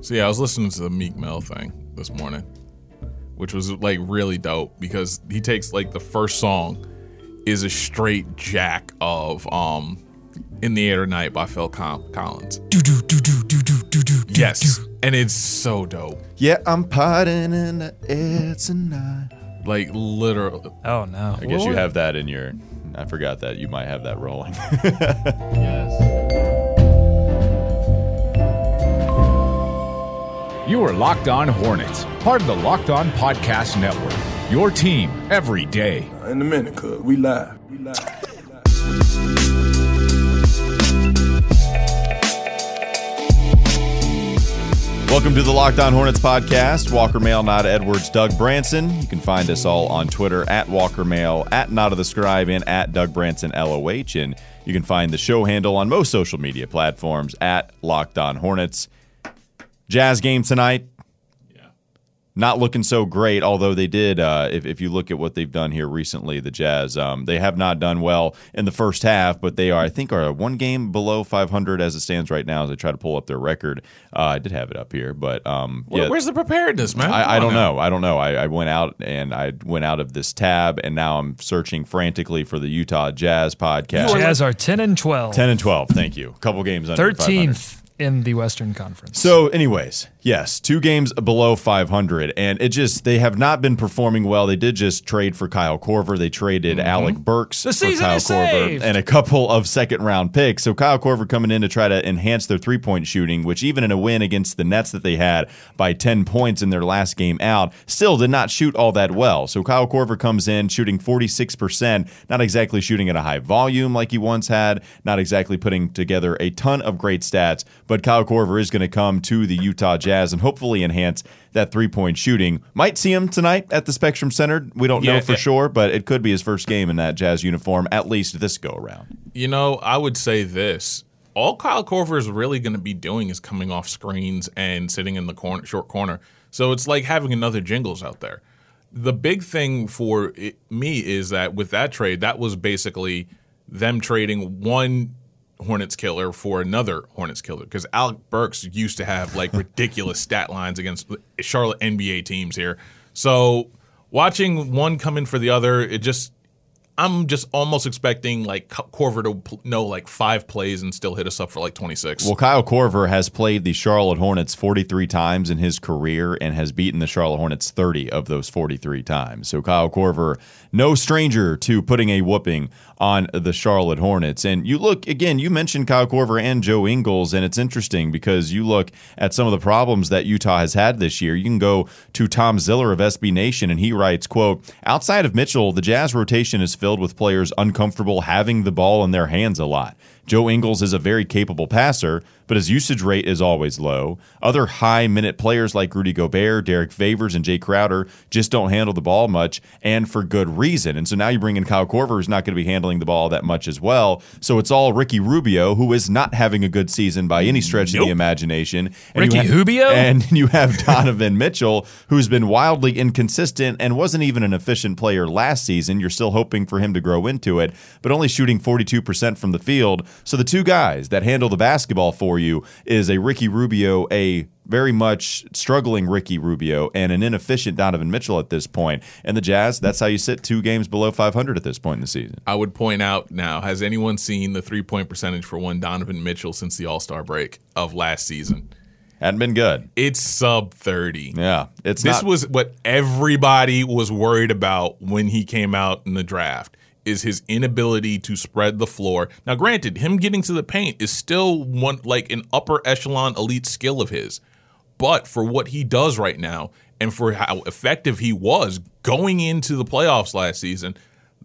So yeah, I was listening to the Meek Mill thing this morning, which was like really dope because he takes like the first song is a straight jack of um In the Air Tonight by Phil Col- Collins. Yes, and it's so dope. Yeah, I'm potting in the air tonight. Like literally. Oh no. I guess you have that in your. I forgot that you might have that rolling. Yes. You are Locked On Hornets, part of the Locked On Podcast Network. Your team every day. In a minute, cuz we live. We live. Welcome to the Locked On Hornets podcast. Walker Mail, Nada Edwards, Doug Branson. You can find us all on Twitter at Walker Mail, at Nada the Scribe, and at Doug Branson LOH. And you can find the show handle on most social media platforms at Locked On Hornets. Jazz game tonight. Not looking so great, although they did. Uh, if, if you look at what they've done here recently, the Jazz, um, they have not done well in the first half, but they are, I think, are one game below 500 as it stands right now. As I try to pull up their record, uh, I did have it up here, but um, Where- yeah, Where's the preparedness, man? I, I don't now. know. I don't know. I, I went out and I went out of this tab, and now I'm searching frantically for the Utah Jazz podcast. Jazz are 10 and 12. 10 and 12. Thank you. A couple games under 500. 13th in the Western Conference. So, anyways, yes, two games below 500, and it just they have not been performing well. They did just trade for Kyle Korver. They traded mm-hmm. Alec Burks The for Kyle saved. and a couple of second round picks. So Kyle Korver coming in to try to enhance their three point shooting, which even in a win against the Nets that they had by 10 points in their last game out, still did not shoot all that well. So Kyle Korver comes in shooting 46%, not exactly shooting at a high volume like he once had, not exactly putting together a ton of great stats, but Kyle Korver is going to come to the Utah Jazz and hopefully enhance that three point shooting. Might see him tonight at the Spectrum Center. We don't know for yeah. sure, but it could be his first game in that Jazz uniform, at least this go around. You know, I would say this. All Kyle Korver is really going to be doing is coming off screens and sitting in the corner, short corner. So it's like having another Jingles out there. The big thing for it, me is that with that trade, that was basically them trading one Hornets killer for another Hornets killer because Alec Burks used to have like ridiculous stat lines against Charlotte NBA teams here. So watching one come in for the other, it just I'm just almost expecting like Korver to know like five plays and still hit us up for like 26. Well, Kyle Korver has played the Charlotte Hornets 43 times in his career and has beaten the Charlotte Hornets 30 of those 43 times. So Kyle Korver, no stranger to putting a whooping on the Charlotte Hornets. And you look again, you mentioned Kyle Korver and Joe Ingles, and it's interesting because you look at some of the problems that Utah has had this year. You can go to Tom Ziller of SB Nation, and he writes, quote, outside of Mitchell, the Jazz rotation is filled with players uncomfortable having the ball in their hands a lot. Joe Ingles is a very capable passer, but his usage rate is always low. Other high minute players like Rudy Gobert, Derrick Favors, and Jae Crowder just don't handle the ball much, and for good reason. And so now you bring in Kyle Korver, who's not going to be handling the ball that much as well. So it's all Ricky Rubio, who is not having a good season by any stretch of the imagination. And Ricky Rubio? And you have Donovan Mitchell, who's been wildly inconsistent and wasn't even an efficient player last season. You're still hoping for him to grow into it, but only shooting 42% from the field. So the two guys that handle the basketball for you is a Ricky Rubio, a very much struggling Ricky Rubio, and an inefficient Donovan Mitchell at this point. And the Jazz, that's how you sit two games below 500 at this point in the season. I would point out now, has anyone seen the three point percentage for one Donovan Mitchell since the All Star break of last season? Hadn't been good. It's sub 30. Yeah, it's not. This not, was what everybody was worried about when he came out in the draft is his inability to spread the floor. Now granted, him getting to the paint is still one like an upper echelon elite skill of his. But for what he does right now and for how effective he was going into the playoffs last season,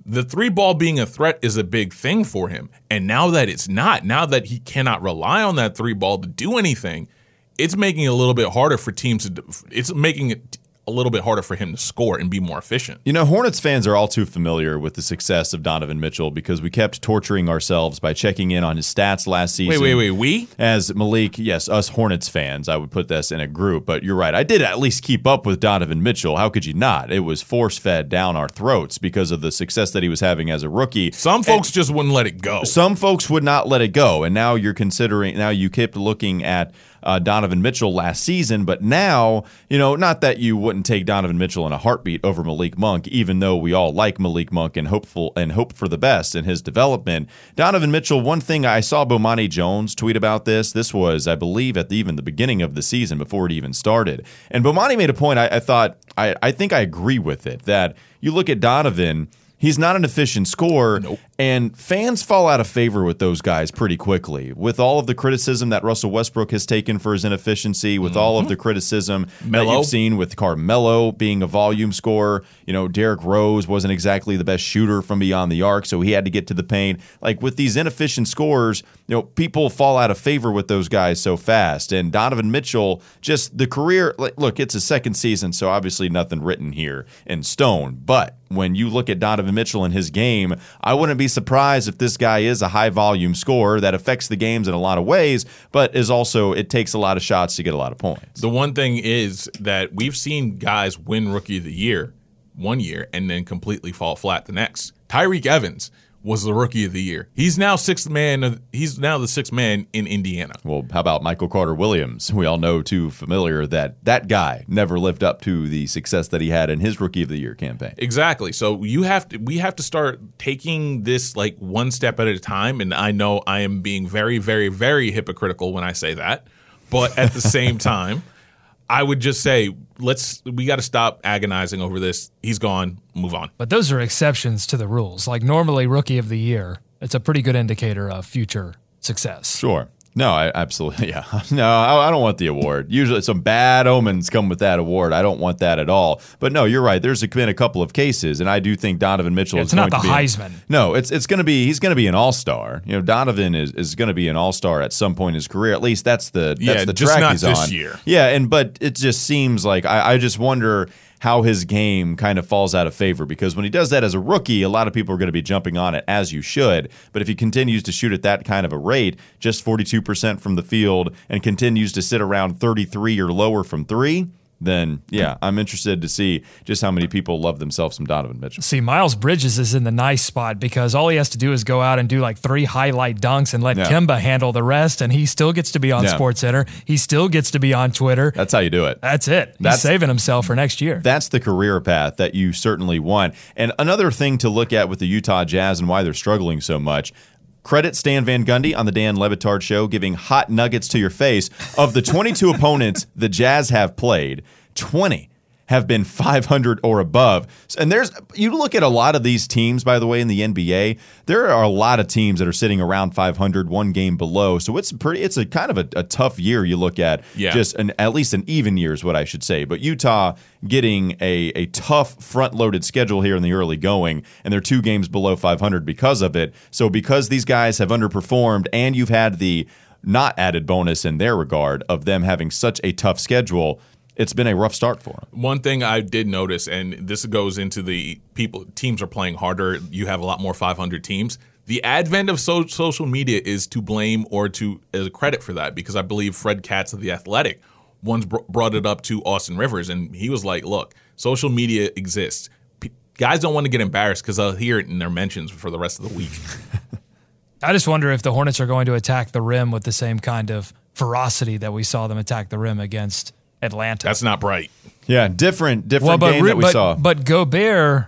the three ball being a threat is a big thing for him. And now that it's not, now that he cannot rely on that three ball to do anything, it's making it a little bit harder for teams to. It's making it a little bit harder for him to score and be more efficient. You know, Hornets fans are all too familiar with the success of Donovan Mitchell because we kept torturing ourselves by checking in on his stats last season. Wait, wait, wait. We? As Malik, yes, us Hornets fans, I would put this in a group, but you're right. I did at least keep up with Donovan Mitchell. How could you not? It was force fed down our throats because of the success that he was having as a rookie. Some folks just wouldn't let it go. Some folks would not let it go, and now you're considering. Now you kept looking at uh, Donovan Mitchell last season, but now you know not that you wouldn't take Donovan Mitchell in a heartbeat over Malik Monk, even though we all like Malik Monk and hopeful and hope for the best in his development. Donovan Mitchell. One thing I saw Bomani Jones tweet about this. This was, I believe, at the, even the beginning of the season before it even started, and Bomani made a point. I, I thought I, I think I agree with it that you look at Donovan. He's not an efficient scorer, Nope. And fans fall out of favor with those guys pretty quickly. With all of the criticism that Russell Westbrook has taken for his inefficiency, with all of mm-hmm. the criticism that Melo. you've seen with Carmelo being a volume scorer, you know, Derrick Rose wasn't exactly the best shooter from beyond the arc, so he had to get to the paint. Like with these inefficient scorers, you know, people fall out of favor with those guys so fast. And Donovan Mitchell, just the career, like, look, it's a second season, so obviously nothing written here in stone. But when you look at Donovan Mitchell and his game, I wouldn't be surprised if this guy is a high volume scorer that affects the games in a lot of ways, but is also it takes a lot of shots to get a lot of points. The one thing is that we've seen guys win Rookie of the Year one year and then completely fall flat the next. Tyreke Evans was the Rookie of the Year. He's now sixth man. He's now the sixth man in Indiana. Well, how about Michael Carter Williams? We all know too familiar that that guy never lived up to the success that he had in his rookie of the year campaign. Exactly. So you have to. We have to start taking this like one step at a time. And I know I am being very, very, very hypocritical when I say that, but at the same time, I would just say let's. We got to stop agonizing over this. He's gone. Move on. But those are exceptions to the rules. Like normally, rookie of the year, it's a pretty good indicator of future success. Sure. No, I absolutely yeah. No, I, I don't want the award. Usually, some bad omens come with that award. I don't want that at all. But no, you're right. There's been a couple of cases, and I do think Donovan Mitchell Yeah, is it's not going the to be Heisman. no, it's it's going to be he's going to be an all star. You know, Donovan is, is going to be an all star at some point in his career. At least that's the that's Yeah, the just track not he's this on. year. Yeah, and but it just seems like I, I just wonder how his game kind of falls out of favor because when he does that as a rookie, a lot of people are going to be jumping on it as you should. But if he continues to shoot at that kind of a rate, just 42% from the field, and continues to sit around 33 or lower from three, then yeah, I'm interested to see just how many people love themselves some Donovan Mitchell. See, Miles Bridges is in the nice spot because all he has to do is go out and do like three highlight dunks and let Yeah. Kemba handle the rest, and he still gets to be on Yeah. Sports Center. He still gets to be on Twitter. That's how you do it. That's it. He's That's- saving himself for next year. that's the career path that you certainly want. And another thing to look at with the Utah Jazz and why they're struggling so much. Credit Stan Van Gundy on the Dan Le Batard show giving hot nuggets to your face. Of the 22 opponents the Jazz have played, 20 have been 500 or above. And there's you look at a lot of these teams by the way in the NBA, there are a lot of teams that are sitting around 500, one game below. So it's pretty it's a kind of a, a tough year you look at Yeah. just an at least an even year is what I should say. But Utah getting a, a tough front loaded schedule here in the early going, and they're two games below 500 because of it. So because these guys have underperformed, and you've had the not added bonus in their regard of them having such a tough schedule, it's been a rough start for them. One thing I did notice, and this goes into the people teams are playing harder. You have a lot more 500 teams. The advent of so- social media is to blame or to as a credit for that because I believe Fred Katz of the Athletic once br- brought it up to Austin Rivers, and he was like, "Look, social media exists. P- guys don't want to get embarrassed because they'll hear it in their mentions for the rest of the week." I just wonder if the Hornets are going to attack the rim with the same kind of ferocity that we saw them attack the rim against Atlanta. That's not bright. Yeah, different different well, but game re- that we but, saw. but Gobert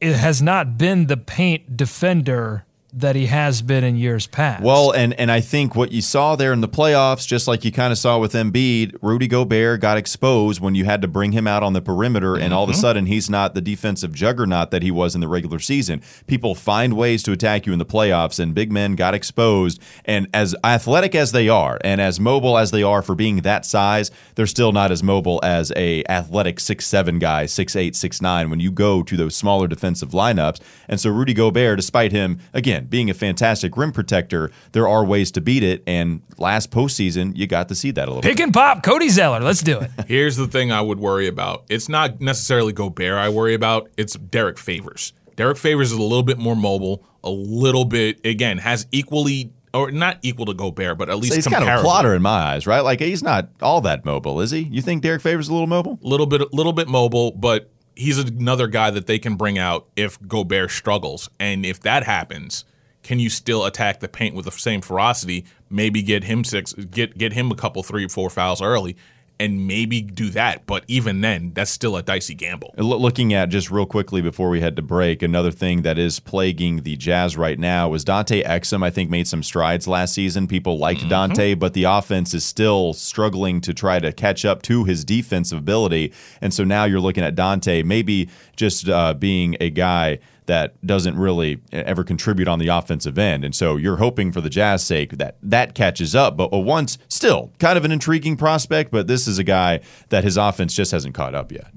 it has not been the paint defender that he has been in years past. Well, and and I think what you saw there in the playoffs, just like you kind of saw with Embiid, Rudy Gobert got exposed when you had to bring him out on the perimeter, and all of a mm-hmm. sudden he's not the defensive juggernaut that he was in the regular season. People find ways to attack you in the playoffs, and big men got exposed. And as athletic as they are, and as mobile as they are for being that size, they're still not as mobile as a athletic six seven guy, six eight, six nine. When you go to those smaller defensive lineups, and so Rudy Gobert, despite him again again, being a fantastic rim protector, there are ways to beat it. And last postseason, you got to see that a little Pick bit. and pop, Cody Zeller. Let's do it. Here's the thing I would worry about. It's not necessarily Gobert I worry about. It's Derrick Favors. Derrick Favors is a little bit more mobile, a little bit again has equally or not equal to Gobert, but at least So he's kind of a plotter in my eyes, right? Like he's not all that mobile, is he? You think Derrick Favors is a little mobile? A little bit little bit mobile, but he's another guy that they can bring out if Gobert struggles. And if that happens, can you still attack the paint with the same ferocity? Maybe get him six get get him a couple three or four fouls early and maybe do that. But even then, that's still a dicey gamble. Looking at just real quickly before we head to break, another thing that is plaguing the Jazz right now is Dante Exum. I think made some strides last season. People liked Dante, but the offense is still struggling to try to catch up to his defensive ability. And so now you're looking at Dante maybe just uh, being a guy that doesn't really ever contribute on the offensive end. And so you're hoping for the Jazz sake that that catches up. But once still kind of an intriguing prospect, but this is a guy that his offense just hasn't caught up yet.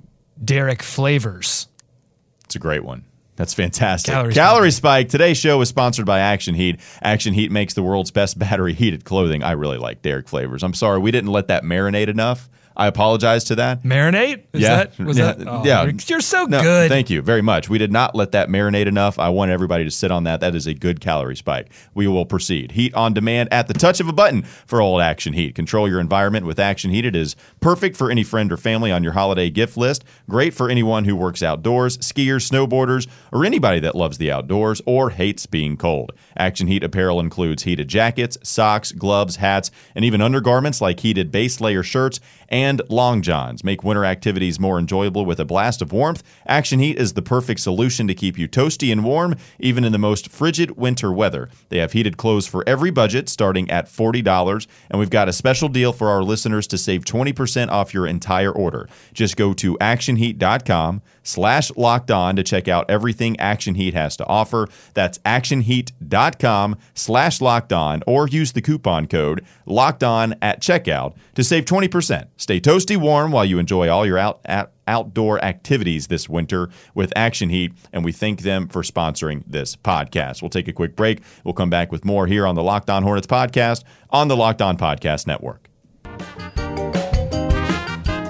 Derek Flavors. It's a great one. That's fantastic. Calorie Calorie, Spike. Today's show is sponsored by Action Heat. Action Heat makes the world's best battery heated clothing. I really like Derek Flavors. I'm sorry we didn't let that marinate enough. I apologize to that. Marinate? Is Yeah. that was Yeah. that? Oh, Yeah. You're, so No, good. Thank you very much. We did not let that marinate enough. I want everybody to sit on that. That is a good calorie spike. We will proceed. Heat on demand at the touch of a button for old Action Heat. Control your environment with Action Heat. It is perfect for any friend or family on your holiday gift list. Great for anyone who works outdoors, skiers, snowboarders, or anybody that loves the outdoors or hates being cold. Action Heat apparel includes heated jackets, socks, gloves, hats, and even undergarments like heated base layer shirts and long johns. Make winter activities more enjoyable with a blast of warmth. Action Heat is the perfect solution to keep you toasty and warm, even in the most frigid winter weather. They have heated clothes for every budget, starting at $40, and we've got a special deal for our listeners to save 20% off your entire order. Just go to actionheat.com slash locked on to check out everything Action Heat has to offer. That's actionheat.com slash locked on or use the coupon code locked on at checkout to save 20%. Stay toasty warm while you enjoy all your out, out outdoor activities this winter with Action Heat, and we thank them for sponsoring this podcast. We'll take a quick break. We'll come back with more here on the Locked On Hornets podcast on the Locked On Podcast Network.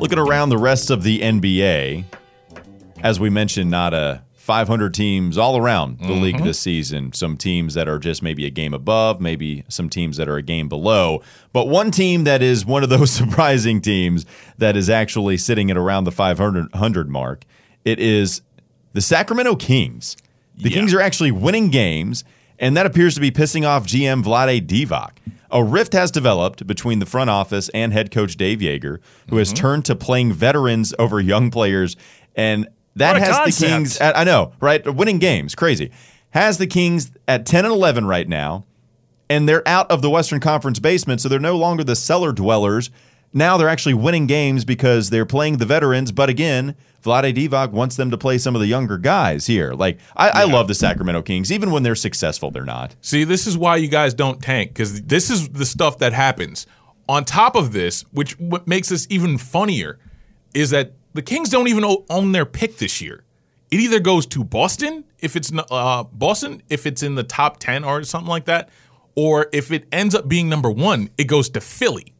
Looking around the rest of the NBA, as we mentioned, not a 500 teams all around the league mm-hmm. this season. Some teams that are just maybe a game above, maybe some teams that are a game below. But one team that is one of those surprising teams that is actually sitting at around the 500 mark, it is the Sacramento Kings. The Yeah. Kings are actually winning games, and that appears to be pissing off GM Vlade Divac. A rift has developed between the front office and head coach Dave Joerger, who has turned to playing veterans over young players, and that has the. Kings. At, I know, right? Winning games, crazy. Has the Kings at ten and eleven right now, and they're out of the Western Conference basement, so they're no longer the cellar dwellers. Now they're actually winning games because they're playing the veterans. But again, Vlade Divac wants them to play some of the younger guys here. Like I, I love the Sacramento Kings, even when they're successful, they're not. See, this is why you guys don't tank because this is the stuff that happens. On top of this, which what makes this even funnier, is that the Kings don't even own their pick this year. It either goes to Boston if it's uh, Boston if it's in the top ten or something like that, or if it ends up being number one, it goes to Philly.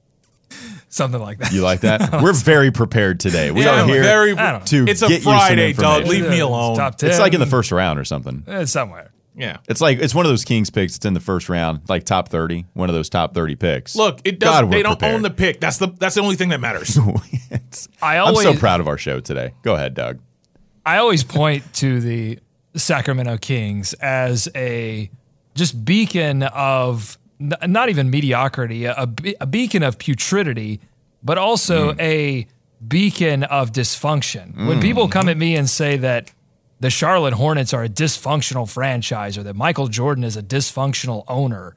Something like that. You like that? We're very prepared today. We Yeah, are I'm here very- I don't to It's a get you some Friday, dog. information. Leave me alone. Top 10. It's like in the first round or something. It's somewhere. Yeah. It's like it's one of those Kings picks. It's in the first round, like top thirty. One of those top thirty picks. Look, it doesn't. we're They don't prepared. own the pick. That's the that's the only thing that matters. It's- I I'm so proud of our show today. Go ahead, Doug. I always point to the Sacramento Kings as a just beacon of n- not even mediocrity, a, a beacon of putridity but also hmm. a beacon of dysfunction. When hmm. people come at me and say that the Charlotte Hornets are a dysfunctional franchise or that Michael Jordan is a dysfunctional owner,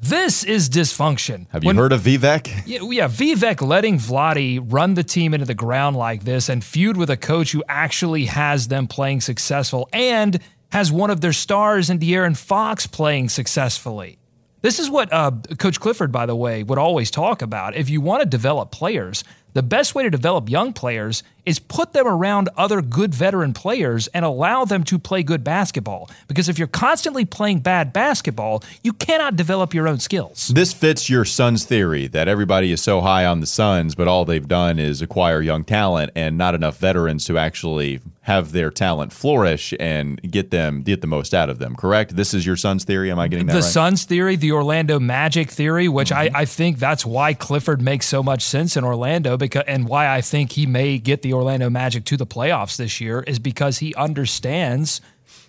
this is dysfunction. Have you When- heard of Vivek? yeah, yeah, Vivek letting Vlade run the team into the ground like this and feud with a coach who actually has them playing successful and has one of their stars in De'Aaron Fox playing successfully. This is what uh, Coach Clifford, by the way, would always talk about. If you want to develop players, the best way to develop young players is put them around other good veteran players and allow them to play good basketball. Because if you're constantly playing bad basketball, you cannot develop your own skills. This fits your Suns theory that everybody is so high on the Suns, but all they've done is acquire young talent and not enough veterans to actually have their talent flourish and get them get the most out of them. Correct? This is your Suns theory. Am I getting that the right? Suns theory, the Orlando Magic theory, which Mm-hmm. I, I think that's why Clifford makes so much sense in Orlando because and why I think he may get the Orlando Magic to the playoffs this year is because he understands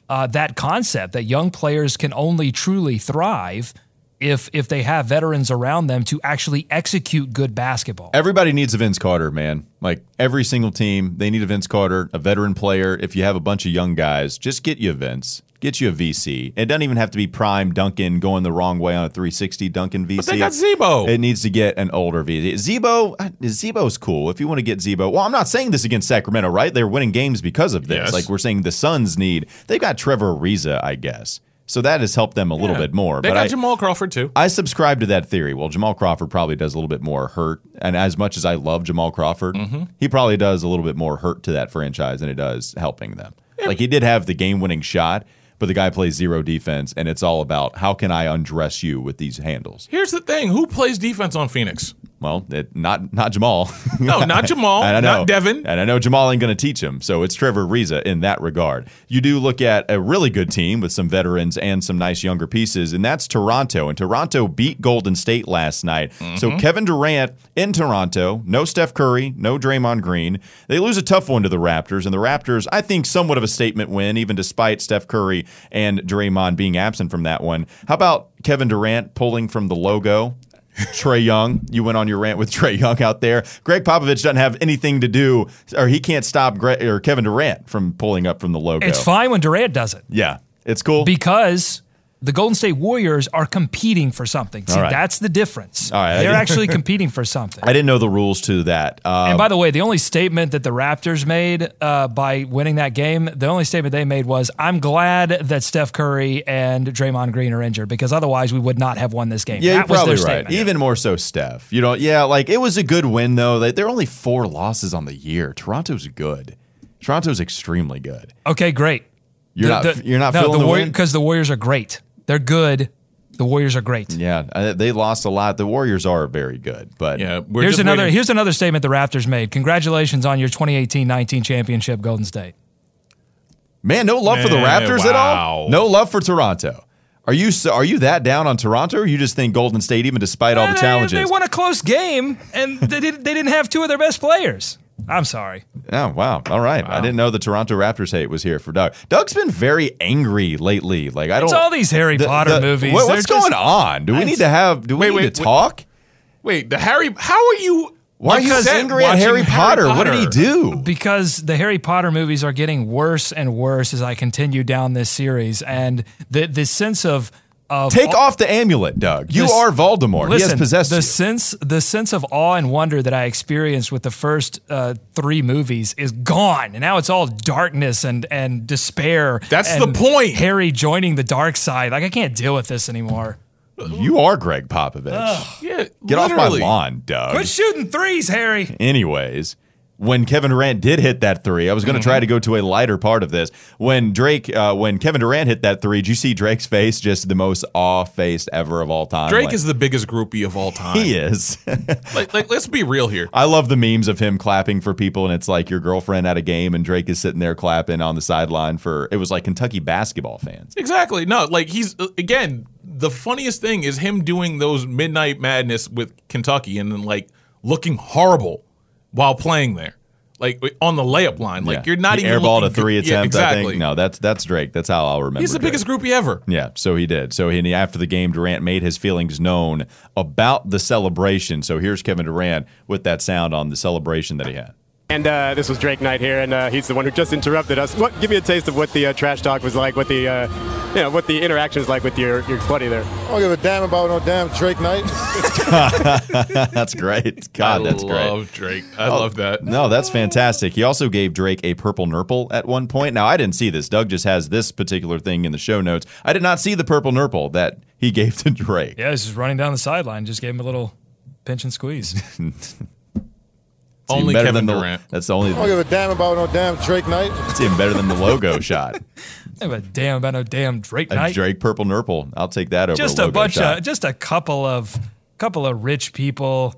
uh, that concept that young players can only truly thrive if if they have veterans around them to actually execute good basketball. Everybody needs a Vince Carter, man. Like every single team, they need a Vince Carter, a veteran player. If you have a bunch of young guys, just get you a Vince. Get you a VC. It doesn't even have to be prime Duncan going the wrong way on a 360 Duncan VC. But they got Zebo. It needs to get an older VC. Zebo, uh, Zebo's cool. If you want to get Zebo, well, I'm not saying this against Sacramento, right? They're winning games because of this. Yes. Like we're saying the Suns need. They've got Trevor Ariza, I guess. So that has helped them a little Yeah. bit more. They but got I, Jamal Crawford too. I subscribe to that theory. Well, Jamal Crawford probably does a little bit more hurt. And as much as I love Jamal Crawford, he probably does a little bit more hurt to that franchise than it does helping them. Like he did have the game winning shot, but the guy plays zero defense, and it's all about how can I undress you with these handles. Here's the thing: who plays defense on Phoenix? Well, it, not not Jamal. No, not Jamal, And I know, not Devin. And I know Jamal ain't going to teach him. So it's Trevor Ariza in that regard. You do look at a really good team with some veterans and some nice younger pieces, and that's Toronto. And Toronto beat Golden State last night. So mm-hmm. Kevin Durant in Toronto, no Steph Curry, no Draymond Green. They lose a tough one to the Raptors, and the Raptors, I think, somewhat of a statement win, even despite Steph Curry and Draymond being absent from that one. How about Kevin Durant pulling from the logo? Trae Young, you went on your rant with Trae Young out there. Gregg Popovich doesn't have anything to do, or he can't stop Gre- or Kevin Durant from pulling up from the logo. It's fine when Durant does it. Yeah, it's cool. because the Golden State Warriors are competing for something. See, right. that's the difference. Right, They're actually competing for something. I didn't know the rules to that. Uh, and by the way, the only statement that the Raptors made uh, by winning that game, the only statement they made was, "I'm glad that Steph Curry and Draymond Green are injured because otherwise we would not have won this game." yeah, you're was probably right. Even more so, Steph. You know, yeah, like it was a good win though. They- They're only four losses on the year. Toronto's good. Toronto's extremely good. Okay, great. You're The- not. the- you're not no, feeling the, win. because the Warriors are great. They're good. The Warriors are great. Yeah, they lost a lot. The Warriors are very good, but Yeah, we're here's just another waiting- here's another statement the Raptors made. Congratulations on your 2018-19 championship, Golden State. Man, no love for the Raptors at all. No love for Toronto. Are you are you that down on Toronto, or you just think Golden State, even despite all the challenges? They won a close game, and they didn't. They didn't have two of their best players. I'm sorry. Oh wow! All right, I didn't know the Toronto Raptors hate was here for Doug. Doug's been very angry lately. Like I don't. It's all these Harry the- Potter the- movies. what- what's just- going on? Do we need to have? Do we Wait, need wait, to wait. talk? Wait, the Harry. How are you? Why are you angry at watching Harry Potter? What did he do? Because the Harry Potter movies are getting worse and worse as I continue down this series, and the the sense of of Take awe- off the amulet, Doug. You This- are Voldemort. Listen, he has possessed the you. sense the sense of awe and wonder that I experienced with the first uh, three movies is gone, and now it's all darkness and and despair. That's and the point. Harry joining the dark side. Like I can't deal with this anymore. You are Gregg Popovich. Yeah, Get off my lawn, Doug. Quit shooting threes, Harry. anyways when Kevin Durant did hit that three, I was going to Mm-hmm. try to go to a lighter part of this. When Drake, uh, when Kevin Durant hit that three, did you see Drake's face? Just the most awe-faced ever of all time. Drake Like, is the biggest groupie of all time. he is. Like, like, let's be real here. I love the memes of him clapping for people, and it's like your girlfriend at a game, and Drake is sitting there clapping on the sideline for. It was like Kentucky basketball fans. Exactly. No, like he's uh, again. The funniest thing is him doing those midnight madness with Kentucky and then like looking horrible while playing there. like on the layup line. Like Yeah. you're not He even airballed a three good. Yeah, attempt. I exactly. think. No, that's that's Drake. That's how I'll remember. He's the Drake. biggest groupie ever. Yeah, so he did. So he, after the game, Durant made his feelings known about the celebration. So here's Kevin Durant with that sound on the celebration that he had. And uh, this was Drake Knight here, and uh, he's the one who just interrupted us. What? Give me a taste of what the uh, trash talk was like, what the, uh, you know, what the interaction is like with your your buddy there. I don't give a damn about no damn Drake Knight. That's great. God, I that's great. Oh, love Drake. I love that. No, that's fantastic. He also gave Drake a purple nurple at one point. Now, I didn't see this. Doug just has this particular thing in the show notes. I did not see the purple nurple that he gave to Drake. Yeah, he's just running down the sideline. Just gave him a little pinch and squeeze. It's even Only better Kevin than the- Durant. That's the only. I don't give a damn about no damn Drake Knight. It's even better than the logo shot. I Give a damn about no damn Drake A night. Drake purple nurple. I'll take that over. just a, a bunch shot. of, just a couple of, couple of rich people.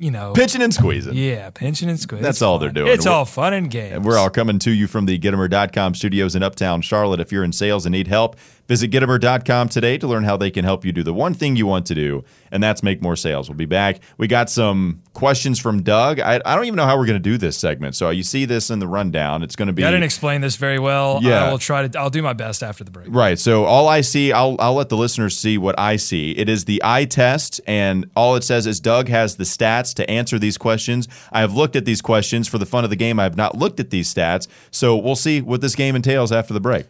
You know, pitching and squeezing. yeah, pinching and squeezing. That's It's all fun. they're doing. It's We're- all fun and games. And we're all coming to you from the Gitomer.com studios in Uptown Charlotte. If you're in sales and need help, visit Gitomer.com today to learn how they can help you do the one thing you want to do, and that's make more sales. We'll be back. We got some questions from Doug. I, I don't even know how we're going to do this segment. So you see this in the rundown. It's going to be. Yeah, I didn't explain this very well. Yeah. I will try to. I'll do my best after the break. Right. So all I see, I'll I'll let the listeners see what I see. It is the eye test, and all it says is Doug has the stats to answer these questions. I have looked at these questions for the fun of the game. I have not looked at these stats, so we'll see what this game entails after the break.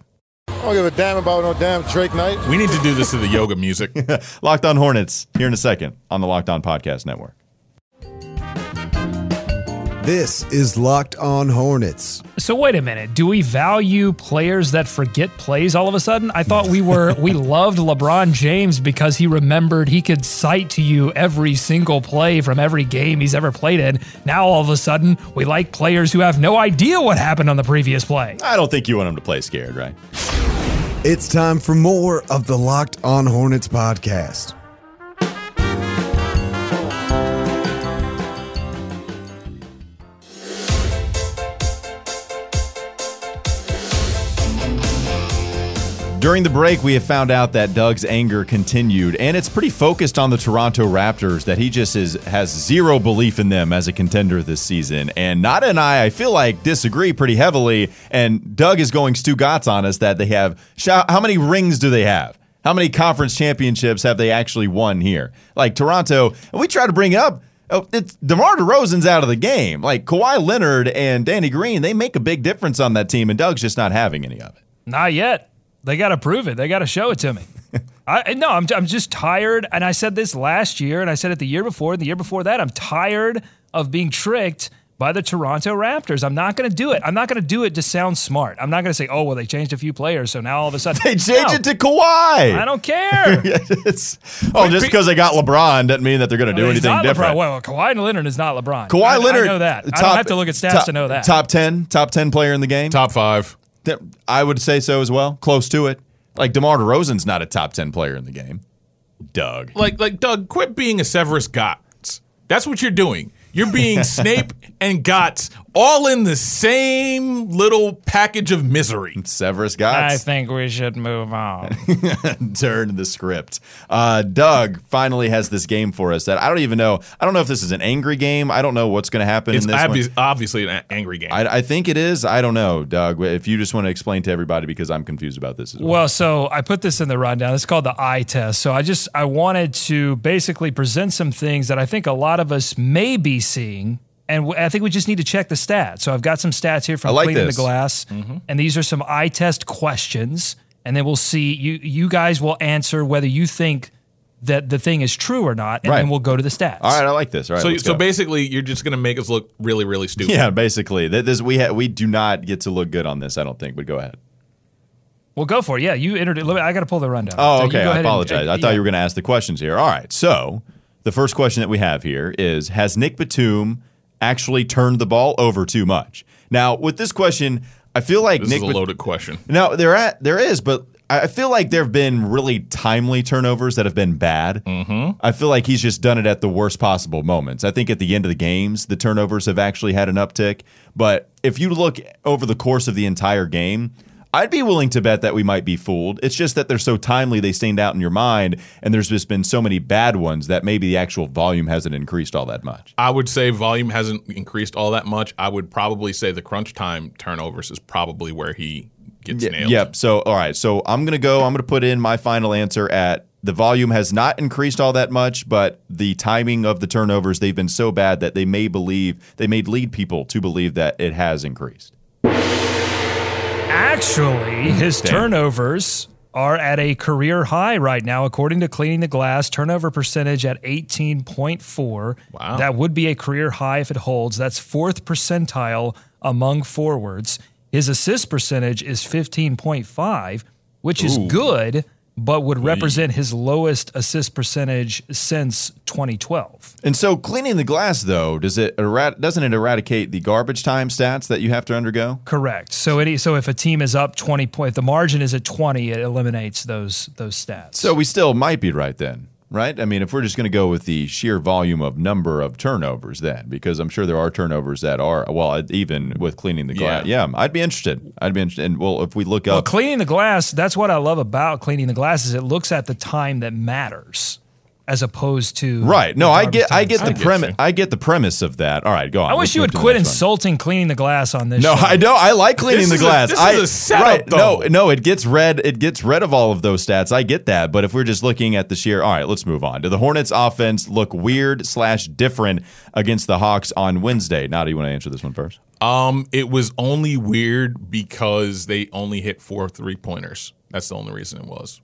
I don't give a damn about no damn Drake night. We need to do this to the yoga music. Locked on Hornets here in a second on the Locked On Podcast Network. This is Locked On Hornets. So wait a minute. Do we value players that forget plays all of a sudden? I thought we were we loved LeBron James because he remembered he could cite to you every single play from every game he's ever played in. Now all of a sudden we like players who have no idea what happened on the previous play. I don't think you want him to play scared, right? It's time for more of the Locked On Hornets podcast. During the break, we have found out that Doug's anger continued, and it's pretty focused on the Toronto Raptors. That he just is has zero belief in them as a contender this season. And Nada and I, I feel like, disagree pretty heavily. And Doug is going Stugotz on us that they have. How many rings do they have? How many conference championships have they actually won here? Like Toronto, and we try to bring up. Oh, it's DeMar DeRozan's out of the game. Like Kawhi Leonard and Danny Green, they make a big difference on that team, and Doug's just not having any of it. Not yet. They got to prove it. They got to show it to me. I no, I'm I'm just tired and I said this last year and I said it the year before and the year before that. I'm tired of being tricked by the Toronto Raptors. I'm not going to do it. I'm not going to do it to sound smart. I'm not going to say, "Oh, well, they changed a few players, so now all of a sudden They changed No, it to Kawhi. I don't care. It's- oh, just because they got LeBron doesn't mean that they're going to do He's anything not different. LeBron. Well, Kawhi Leonard is not LeBron. Kawhi I, Leonard, I know that. I top- don't have to look at stats top- to know that. Top ten, top ten player in the game. Top five. I would say so as well. Close to it. Like Demar Derozan's not a top ten player in the game. Doug. Like, like Doug, quit being a Severus Gotts. That's what you're doing. You're being Snape and Gotts all in the same little package of misery. Severus got I think we should move on. Turn the script. Uh, Doug finally has this game for us that I don't even know. I don't know if this is an angry game. I don't know what's going to happen It's in this one. obvi- obviously an angry game. I, I think it is. I don't know, Doug. If you just want to explain to everybody because I'm confused about this as well. Well, so I put this in the rundown. It's called the eye test. So I just I wanted to basically present some things that I think a lot of us may be seeing, and w- I think we just need to check the stats. So I've got some stats here from I like cleaning this. the glass, mm-hmm. and these are some eye test questions, and then we'll see. You you guys will answer whether you think that the thing is true or not, and Right. then we'll go to the stats. All right, I like this. All right, so, let's so go. basically, you're just going to make us look really, really stupid. yeah, basically, this we ha- we do not get to look good on this. I don't think. But go ahead. We'll go for it. Yeah, you entered it. Let me- I got to pull the rundown. Oh, So okay. I ahead and- apologize. I thought yeah. you were going to ask the questions here. All right. So the first question that we have here is: Has Nick Batum actually turned the ball over too much? Now, with this question, I feel like This Nick. is a loaded question. No, there at there is, but I I feel like there have been really timely turnovers that have been bad. Mm-hmm. I feel like he's just done it at the worst possible moments. I think at the end of the games, the turnovers have actually had an uptick. But if you look over the course of the entire game, I'd be willing to bet that we might be fooled. It's just that they're so timely, they stand out in your mind, and there's just been so many bad ones that maybe the actual volume hasn't increased all that much. I would say volume hasn't increased all that much. I would probably say the crunch time turnovers is probably where he gets nailed. Yep. So, all right. So I'm going to go, I'm going to put in my final answer at the volume has not increased all that much, but the timing of the turnovers, they've been so bad that they may believe, they may lead people to believe that it has increased. Actually, hmm. his turnovers are at a career high right now, according to Cleaning the Glass. Turnover percentage at 18.4. Wow. That would be a career high if it holds. That's fourth percentile among forwards. His assist percentage is 15.5, which is good, but would represent his lowest assist percentage since 2012. And so, cleaning the glass, though, does it doesn't it eradicate the garbage time stats that you have to undergo? Correct. So any so if a team is up 20 point, if the margin is at 20, it eliminates those those stats. So we still might be right then, right? I mean, if we're just going to go with the sheer volume of number of turnovers, then because I'm sure there are turnovers that are well, even with cleaning the glass. Yeah, I'd be interested. I'd be interested. And well, if we look up Well, up, cleaning the glass, that's what I love about cleaning the glass is it looks at the time that matters as opposed to right? No, the I get, I get the premise. I get the premise of that. All right, go on. I wish you would quit insulting cleaning the glass on this No, show. I know. I like cleaning This the is a- glass. this I, is a setup, right, No, no, it gets red. It gets rid of all of those stats. I get that. But if we're just looking at the sheer, all right, let's move on. Do the Hornets' offense look weird slash different against the Hawks on Wednesday? Now, do you want to answer this one first? Um, it was only weird because they only hit four three pointers. That's the only reason it was.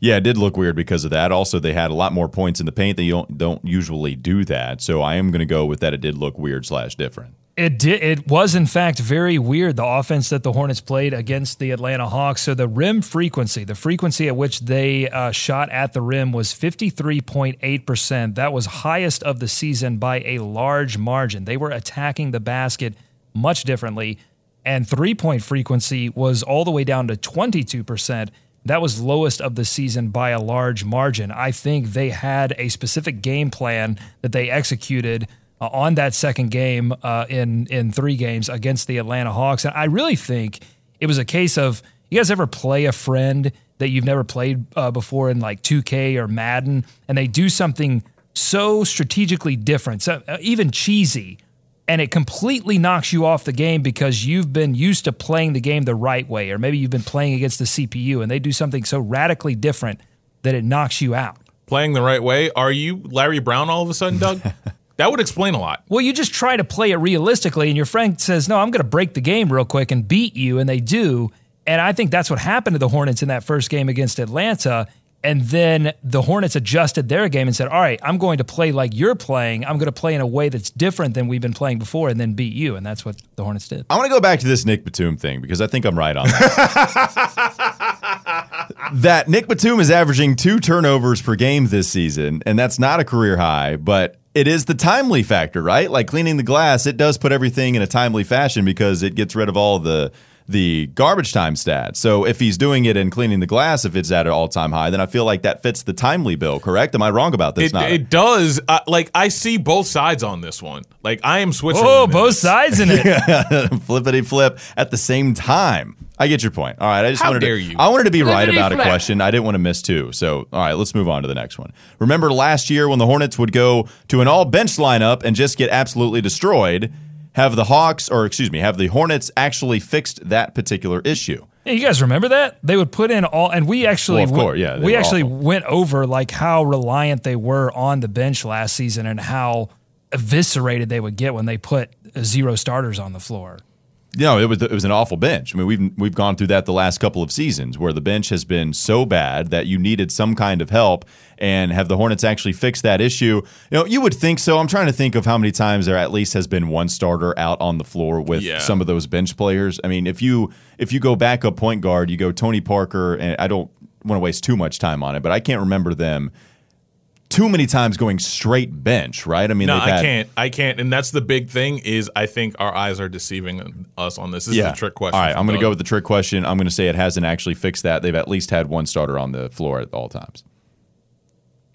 Yeah, it did look weird because of that. Also, they had a lot more points in the paint. They don't, don't usually do that. So I am going to go with that. It did look weird slash different. It did. It was in fact very weird the offense that the Hornets played against the Atlanta Hawks. So the rim frequency, the frequency at which they uh, shot at the rim was fifty three point eight percent. That was highest of the season by a large margin. They were attacking the basket much differently, and three point frequency was all the way down to twenty two percent. That was lowest of the season by a large margin. I think they had a specific game plan that they executed uh, on that second game uh, in in three games against the Atlanta Hawks, and I really think it was a case of you guys ever play a friend that you've never played uh, before in like 2K or Madden, and they do something so strategically different, so uh, even cheesy, and it completely knocks you off the game because you've been used to playing the game the right way, or maybe you've been playing against the CPU, and they do something so radically different that it knocks you out. Playing the right way. Are you Larry Brown all of a sudden, Doug? that would explain a lot. Well, you just try to play it realistically, and your friend says, No, I'm going to break the game real quick and beat you. And they do. And I think that's what happened to the Hornets in that first game against Atlanta. And then the Hornets adjusted their game and said, All right, I'm going to play like you're playing. I'm going to play in a way that's different than we've been playing before and then beat you. And that's what the Hornets did. I want to go back to this Nick Batum thing because I think I'm right on that. that Nick Batum is averaging two turnovers per game this season, and that's not a career high, but it is the timely factor, right? Like cleaning the glass, it does put everything in a timely fashion because it gets rid of all the the garbage time stat. So if he's doing it and cleaning the glass, if it's at an all time high, then I feel like that fits the timely bill. Correct? Am I wrong about this? It, Not- it does. Uh, like I see both sides on this one. Like I am switching. Oh, both sides in it. flippity flip at the same time. I get your point. All right, I just How wanted dare to, you. I wanted to be right Flippity about a question. I didn't want to miss two. So, all right, let's move on to the next one. Remember last year when the Hornets would go to an all bench lineup and just get absolutely destroyed? Have the Hawks, or excuse me, have the Hornets actually fixed that particular issue? You guys remember that? They would put in all, and we actually, Well, course, yeah, we actually awful. went over like how reliant they were on the bench last season and how eviscerated they would get when they put zero starters on the floor. You know, it was it was an awful bench. I mean, we've we've gone through that the last couple of seasons where the bench has been so bad that you needed some kind of help. And have the Hornets actually fixed that issue? You know, you would think so. I'm trying to think of how many times there at least has been one starter out on the floor with Yeah. some of those bench players. I mean, if you if you go back up point guard, you go Tony Parker, and I don't want to waste too much time on it, but I can't remember them too many times going straight bench. Right? I mean, No, they've I can't. I can't. And that's the big thing is I think our eyes are deceiving us on this. This is a trick question. All right, I'm going to go with the trick question. I'm going to say it hasn't actually fixed that. They've at least had one starter on the floor at all times.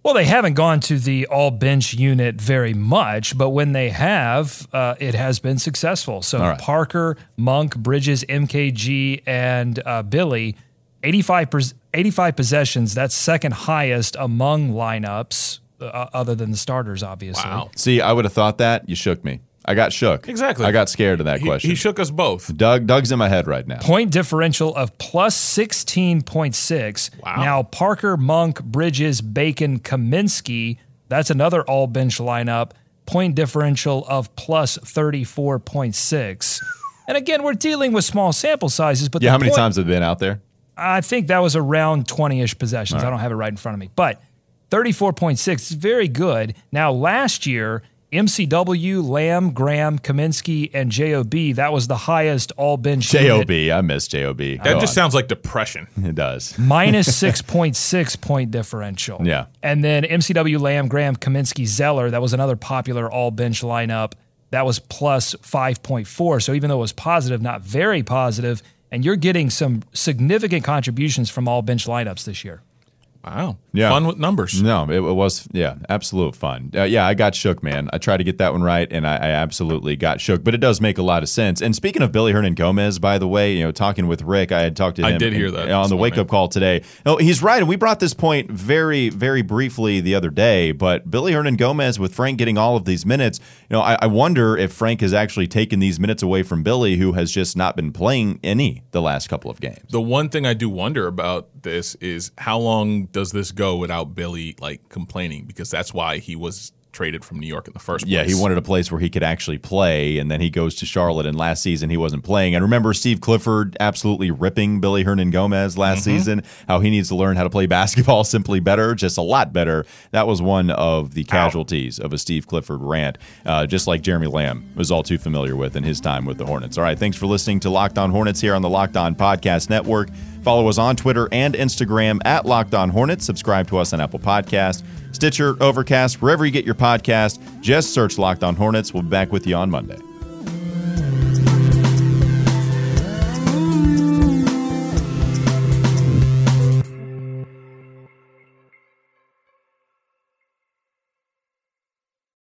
Well, they haven't gone to the all bench unit very much, but when they have, uh, it has been successful. So All right. Parker, Monk, Bridges, MKG, and uh, Willy, 85, pers- 85 possessions. That's second highest among lineups, uh, other than the starters, obviously. Wow. See, I would have thought that. You shook me. I got shook. Exactly. I got scared of that He, question. he shook us both. Doug, Doug's in my head right now. Point differential of plus 16.6. Wow. Now, Parker, Monk, Bridges, Bacon, Kaminsky, that's another all bench lineup. Point differential of plus 34.6. And again, we're dealing with small sample sizes, but Yeah, the how many point- times have they been out there? I think that was around 20 ish possessions. I don't have it right in front of me, but 34.6 is very good. Now, last year, MCW, Lamb, Graham, Kaminsky, and JOB, that was the highest all bench unit. Job. I miss Job. That Go just on. sounds like depression. it does. minus 6.6 point differential. Yeah. And then MCW Lamb, Graham, Kaminsky, Zeller, that was another popular all bench lineup. That was plus 5.4. So even though it was positive, not very positive, and you're getting some significant contributions from all bench lineups this year. Wow. Yeah. Fun with numbers. No, it, it was yeah, absolute fun. Uh, yeah, I got shook, man. I tried to get that one right, and I, I absolutely got shook. But it does make a lot of sense. And speaking of Willy Hernangómez, by the way, you know, talking with Rick, I had talked to him I did hear that on the wake up call today. No, he's right, and we brought this point very, very briefly the other day. But Willy Hernangómez, with Frank getting all of these minutes, you know, I, I wonder if Frank has actually taken these minutes away from Willy, who has just not been playing any the last couple of games. The one thing I do wonder about this is how long does this go without Willy like complaining? Because that's why he was traded from New York in the first place. Yeah, he wanted a place where he could actually play, and then he goes to Charlotte. And last season he wasn't playing. And remember Steve Clifford absolutely ripping Willy Hernangómez last Mm-hmm. season. How he needs to learn how to play basketball simply better, just a lot better. That was one of the casualties of a Steve Clifford rant, uh, just like Jeremy Lamb was all too familiar with in his time with the Hornets. All right, thanks for listening to Locked On Hornets here on the Locked On Podcast Network. Follow us on Twitter and Instagram at Locked On Hornets. Subscribe to us on Apple Podcast, Stitcher, Overcast, wherever you get your podcast. Just search Locked On Hornets. We'll be back with you on Monday.